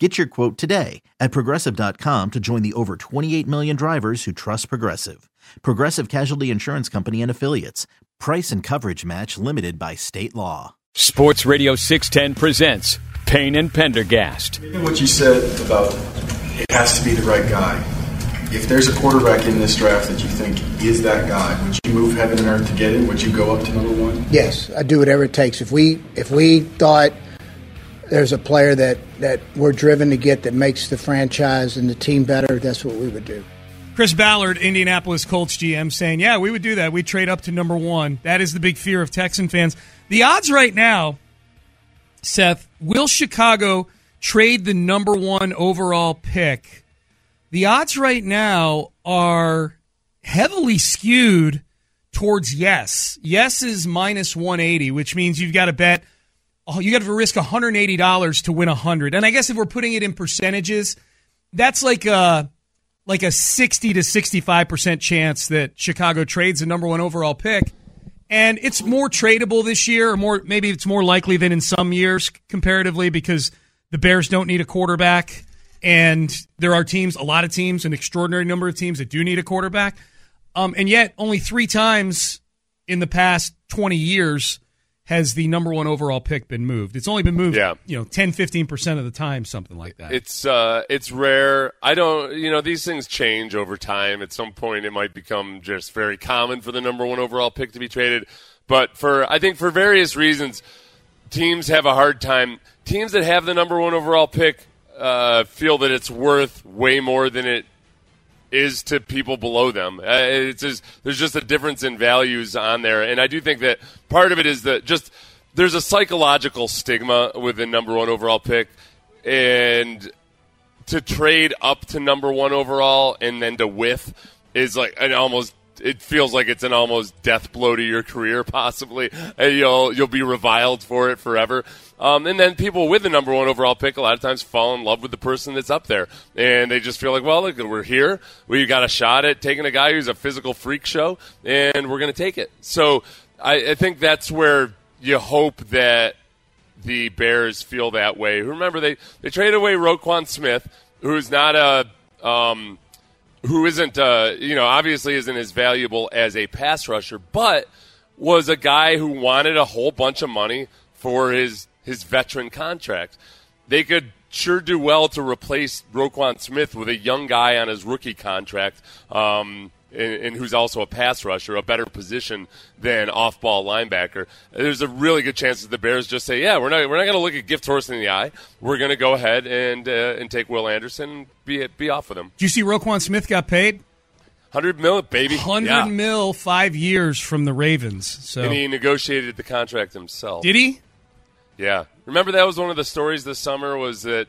Get your quote today at progressive.com to join the over 28 million drivers who trust Progressive. Progressive Casualty Insurance Company and Affiliates. Price and coverage match limited by state law. Sports Radio 610 presents Payne and Pendergast. What you said about it has to be the right guy. If there's a quarterback in this draft that you think is that guy, would you move heaven and earth to get him? Would you go up to number one? Yes, I do whatever it takes. If we if we thought there's a player that, that we're driven to get that makes the franchise and the team better, that's what we would do. Chris Ballard, Indianapolis Colts GM, saying, Yeah, we would do that. We'd trade up to number one. That is the big fear of Texan fans. The odds right now, Seth, will Chicago trade the number one overall pick? The odds right now are heavily skewed towards yes. Yes is minus 180, which means you've got to bet oh, you got to risk $180 to win 100. And I guess if we're putting it in percentages, that's like a like a 60 to 65% chance that Chicago trades the number 1 overall pick. And it's more tradable this year or more maybe it's more likely than in some years comparatively because the Bears don't need a quarterback and there are teams, a lot of teams, an extraordinary number of teams that do need a quarterback. Um, and yet only 3 times in the past 20 years has the number one overall pick been moved. It's only been moved, yeah. you know, 10, 15% of the time, something like that. It's uh, it's rare. I don't, you know, these things change over time. At some point, it might become just very common for the number one overall pick to be traded. But for, I think for various reasons, teams have a hard time. Teams that have the number one overall pick uh, feel that it's worth way more than it is to people below them. Uh, it's just, there's just a difference in values on there, and I do think that part of it is that just there's a psychological stigma with the number one overall pick, and to trade up to number one overall and then to with is like an almost it feels like it's an almost death blow to your career, possibly. And you'll you'll be reviled for it forever. Um, and then people with the number one overall pick a lot of times fall in love with the person that's up there, and they just feel like, well, look, we're here. We got a shot at taking a guy who's a physical freak show, and we're going to take it. So I, I think that's where you hope that the Bears feel that way. Remember, they they traded away Roquan Smith, who's not a um, who isn't, uh, you know, obviously isn't as valuable as a pass rusher, but was a guy who wanted a whole bunch of money for his his veteran contract. They could sure do well to replace Roquan Smith with a young guy on his rookie contract. Um, and, and, who's also a pass rusher, a better position than off-ball linebacker. There's a really good chance that the Bears just say, "Yeah, we're not we're not going to look at gift horse in the eye. We're going to go ahead and uh, and take Will Anderson and be be off with him." Do you see Roquan Smith got paid? Hundred mil, baby. Hundred yeah. mil, five years from the Ravens. So and he negotiated the contract himself. Did he? Yeah. Remember that was one of the stories this summer was that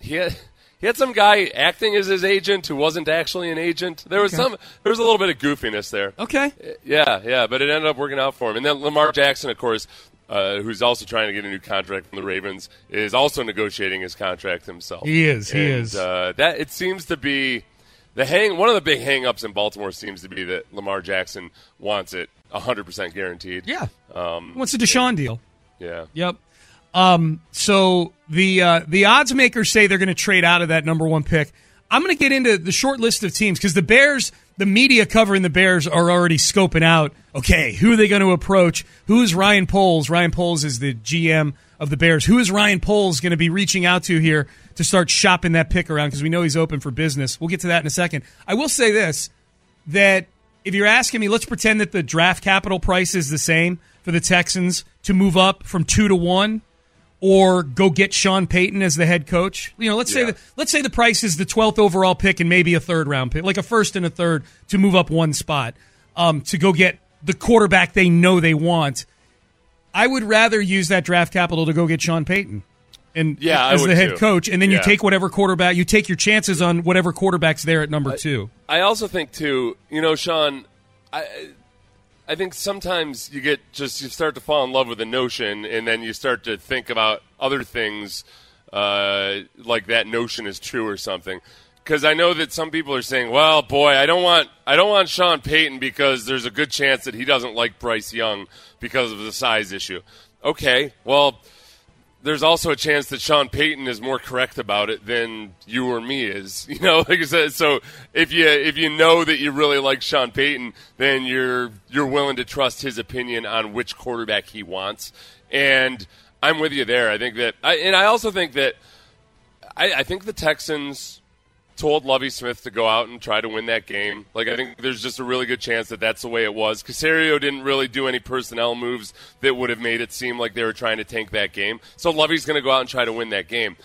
he had he had some guy acting as his agent who wasn't actually an agent. There was okay. some there was a little bit of goofiness there. Okay. Yeah, yeah, but it ended up working out for him. And then Lamar Jackson, of course, uh, who's also trying to get a new contract from the Ravens, is also negotiating his contract himself. He is. He and, is. Uh, that it seems to be the hang one of the big hang-ups in Baltimore seems to be that Lamar Jackson wants it 100% guaranteed. Yeah. Um, What's a Deshaun deal? yeah. Yep. Um, so the uh, the odds makers say they're going to trade out of that number one pick. I'm going to get into the short list of teams because the Bears, the media covering the Bears are already scoping out. Okay, who are they going to approach? Who is Ryan Poles? Ryan Poles is the GM of the Bears. Who is Ryan Poles going to be reaching out to here to start shopping that pick around? Because we know he's open for business. We'll get to that in a second. I will say this: that if you're asking me, let's pretend that the draft capital price is the same for the Texans to move up from two to one or go get Sean Payton as the head coach. You know, let's say the, let's say the price is the 12th overall pick and maybe a third round pick, like a first and a third to move up one spot um, to go get the quarterback they know they want. I would rather use that draft capital to go get Sean Payton. And Yeah, as the head too. coach, and then you take whatever quarterback you take your chances on whatever quarterback's there at number two. I also think too, you know, Sean, I I think sometimes you get just you start to fall in love with a notion, and then you start to think about other things, uh, like that notion is true or something. Because I know that some people are saying, "Well, boy, I don't want I don't want Sean Payton because there's a good chance that he doesn't like Bryce Young because of the size issue." Okay, well, there's also a chance that Sean Payton is more correct about it than you or me is. You know, like I said, so if you if you know that you really like Sean Payton, then you're you're willing to trust his opinion on which quarterback he wants. And I'm with you there. I think that, I, and I also think that I, I think the Texans told Lovie Smith to go out and try to win that game. Like I think there's just a really good chance that that's the way it was. Caserio didn't really do any personnel moves that would have made it seem like they were trying to tank that game. So Lovie's going to go out and try to win that game.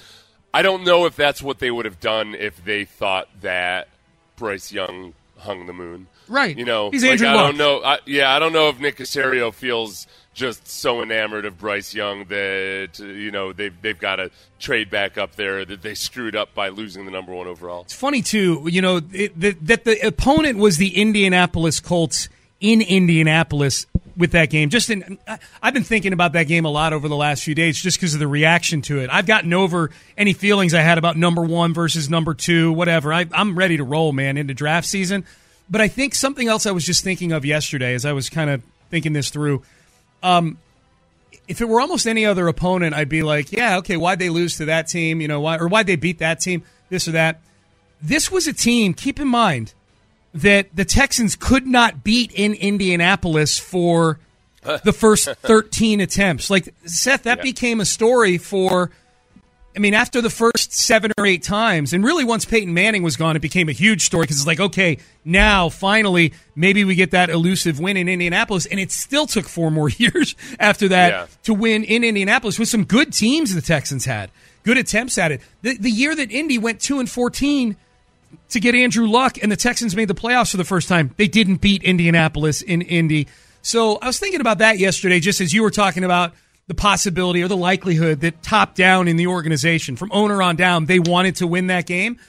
I don't know if that's what they would have done if they thought that Bryce Young hung the moon. Right. You know, He's like, Andrew I Luck. don't know. I, yeah, I don't know if Nick Caserio feels just so enamored of Bryce Young that you know they've they've got to trade back up there that they screwed up by losing the number one overall. It's funny too, you know, it, that, that the opponent was the Indianapolis Colts in Indianapolis with that game. Just in, I've been thinking about that game a lot over the last few days, just because of the reaction to it. I've gotten over any feelings I had about number one versus number two, whatever. I, I'm ready to roll, man, into draft season. But I think something else I was just thinking of yesterday as I was kind of thinking this through. Um, if it were almost any other opponent, I'd be like, yeah, okay, why'd they lose to that team? You know, why or why'd they beat that team? This or that. This was a team, keep in mind, that the Texans could not beat in Indianapolis for the first 13 attempts. Like, Seth, that became a story for, I mean, after the first seven or eight times, and really once Peyton Manning was gone, it became a huge story because it's like, okay, now finally, maybe we get that elusive win in Indianapolis. And it still took four more years after that Yeah. to win in Indianapolis with some good teams the Texans had, good attempts at it. The, the year that Indy went 2 and 14, to get Andrew Luck and the Texans made the playoffs for the first time. They didn't beat Indianapolis in Indy. So I was thinking about that yesterday, just as you were talking about the possibility or the likelihood that top down in the organization, from owner on down, they wanted to win that game.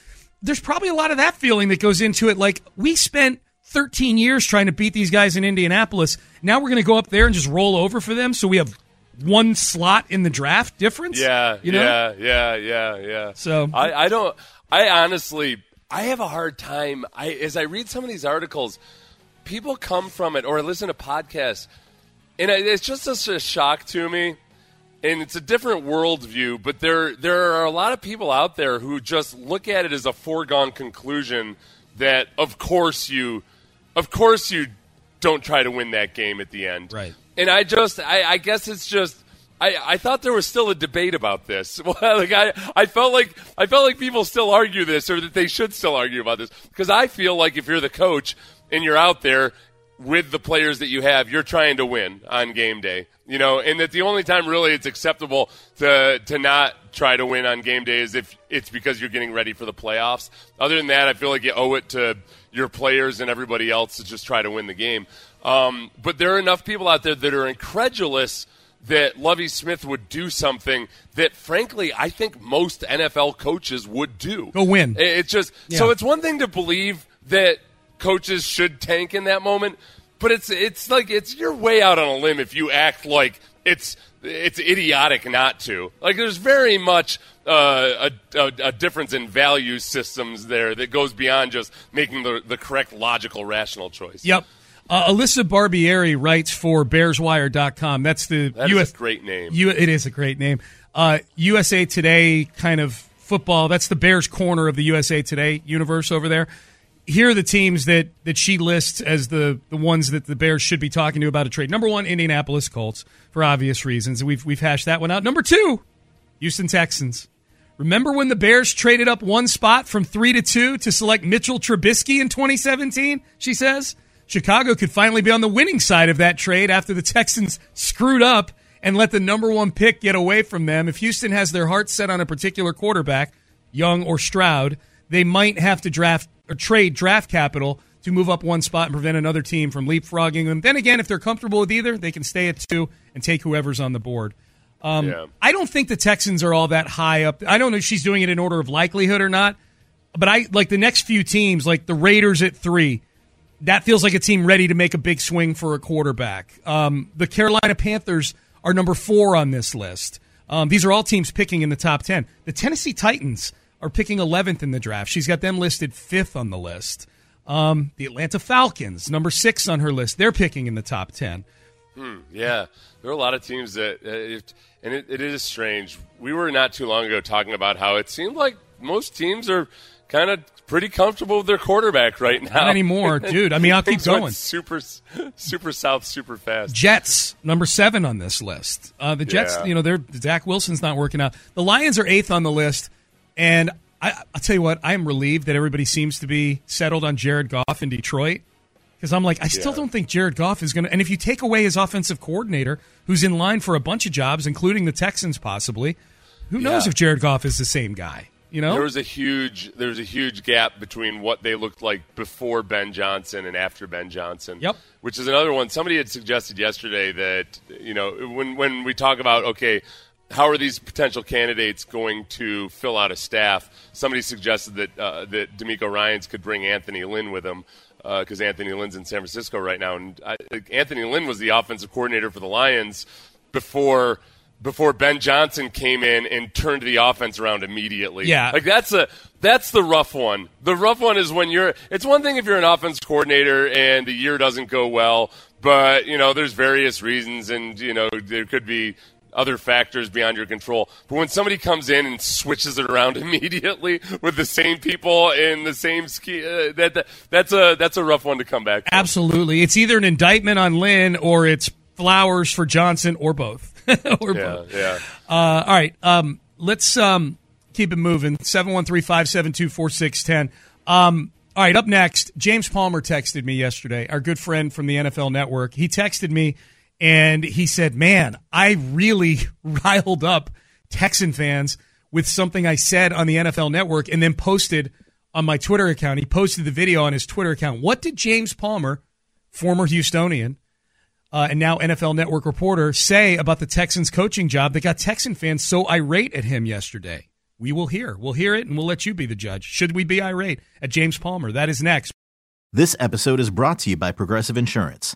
There's probably a lot of that feeling that goes into it. Like, we spent 13 years trying to beat these guys in Indianapolis. Now we're going to go up there and just roll over for them. So we have one slot in the draft difference. Yeah, You know? yeah, yeah, yeah, yeah. So- I, I don't. I honestly, I have a hard time. I as I read some of these articles, people come from it or listen to podcasts, and it's just such a shock to me. And it's a different worldview, but there there are a lot of people out there who just look at it as a foregone conclusion that of course you, of course you don't try to win that game at the end. Right. And I just, I, I guess it's just, I, I thought there was still a debate about this. Well, like I, I felt like I felt like people still argue this, or that they should still argue about this, because I feel like if you're the coach and you're out there with the players that you have, you're trying to win on game day. You know, and that the only time really it's acceptable to to not try to win on game day is if it's because you're getting ready for the playoffs. Other than that, I feel like you owe it to your players and everybody else to just try to win the game. Um, but there are enough people out there that are incredulous that Lovie Smith would do something that, frankly, I think most NFL coaches would do. Go win. It's just so it's one thing to believe that coaches should tank in that moment, but it's it's like it's you're way out on a limb if you act like it's it's idiotic not to. Like there's very much uh, a, a, a, difference in value systems there that goes beyond just making the the correct logical rational choice. Yep. Uh, Alyssa Barbieri writes for BearsWire.com. That's the that US, great name. U, it is a great name. Uh, USA Today kind of football. That's the Bears corner of the USA Today universe over there. Here are the teams that, that she lists as the, the ones that the Bears should be talking to about a trade. Number one, Indianapolis Colts for obvious reasons. We've we've hashed that one out. Number two, Houston Texans. Remember when the Bears traded up one spot from three to two to select Mitchell Trubisky in 2017? She says. Chicago could finally be on the winning side of that trade after the Texans screwed up and let the number one pick get away from them. If Houston has their heart set on a particular quarterback, Young or Stroud, they might have to draft trade draft capital to move up one spot and prevent another team from leapfrogging them. Then again, if they're comfortable with either, they can stay at two and take whoever's on the board. Um, yeah. I don't think the Texans are all that high up. I don't know if she's doing it in order of likelihood or not, but I like the next few teams, like the Raiders at three, that feels like a team ready to make a big swing for a quarterback. Um, the Carolina Panthers are number four on this list. Um, these are all teams picking in the top 10. The Tennessee Titans are picking 11th in the draft. She's got them listed fifth on the list. Um, the Atlanta Falcons, number six on her list, they're picking in the top 10. Hmm, yeah, there are a lot of teams that, uh, it, and it, it is strange. We were not too long ago talking about how it seemed like most teams are kind of pretty comfortable with their quarterback right now. Not anymore, dude. I mean, I'll keep going. Super, super south, super fast. Jets number seven on this list. Uh, the Jets, yeah. you know, they're Zach Wilson's not working out. The Lions are eighth on the list, and I, will tell you what, I am relieved that everybody seems to be settled on Jared Goff in Detroit. Because I'm like, I still yeah. don't think Jared Goff is going to. And if you take away his offensive coordinator, who's in line for a bunch of jobs, including the Texans possibly, who knows yeah. if Jared Goff is the same guy? You know, there was a huge there was a huge gap between what they looked like before Ben Johnson and after Ben Johnson. Yep. Which is another one. Somebody had suggested yesterday that you know when when we talk about okay, how are these potential candidates going to fill out a staff? Somebody suggested that uh, that DeMeco Ryans could bring Anthony Lynn with him because uh, Anthony Lynn's in San Francisco right now, and I, Anthony Lynn was the offensive coordinator for the Lions before before Ben Johnson came in and turned the offense around immediately. Yeah. Like that's a that's the rough one. The rough one is when you're it's one thing if you're an offense coordinator and the year doesn't go well, but you know, there's various reasons and you know, there could be other factors beyond your control. But when somebody comes in and switches it around immediately with the same people in the same ski, uh, that, that, that's a that's a rough one to come back. From. Absolutely, it's either an indictment on Lynn or it's flowers for Johnson or both. or yeah, both. Yeah. Uh, all right. Um, let's um, keep it moving. 713 572 4610. Um, all right, up next, James Palmer texted me yesterday, our good friend from the NFL Network. He texted me and he said, Man, I really riled up Texan fans with something I said on the NFL Network and then posted on my Twitter account. He posted the video on his Twitter account. What did James Palmer, former Houstonian, uh, and now NFL Network reporter say about the Texans coaching job that got Texan fans so irate at him yesterday. We will hear. We'll hear it and we'll let you be the judge. Should we be irate at James Palmer? That is next. This episode is brought to you by Progressive Insurance.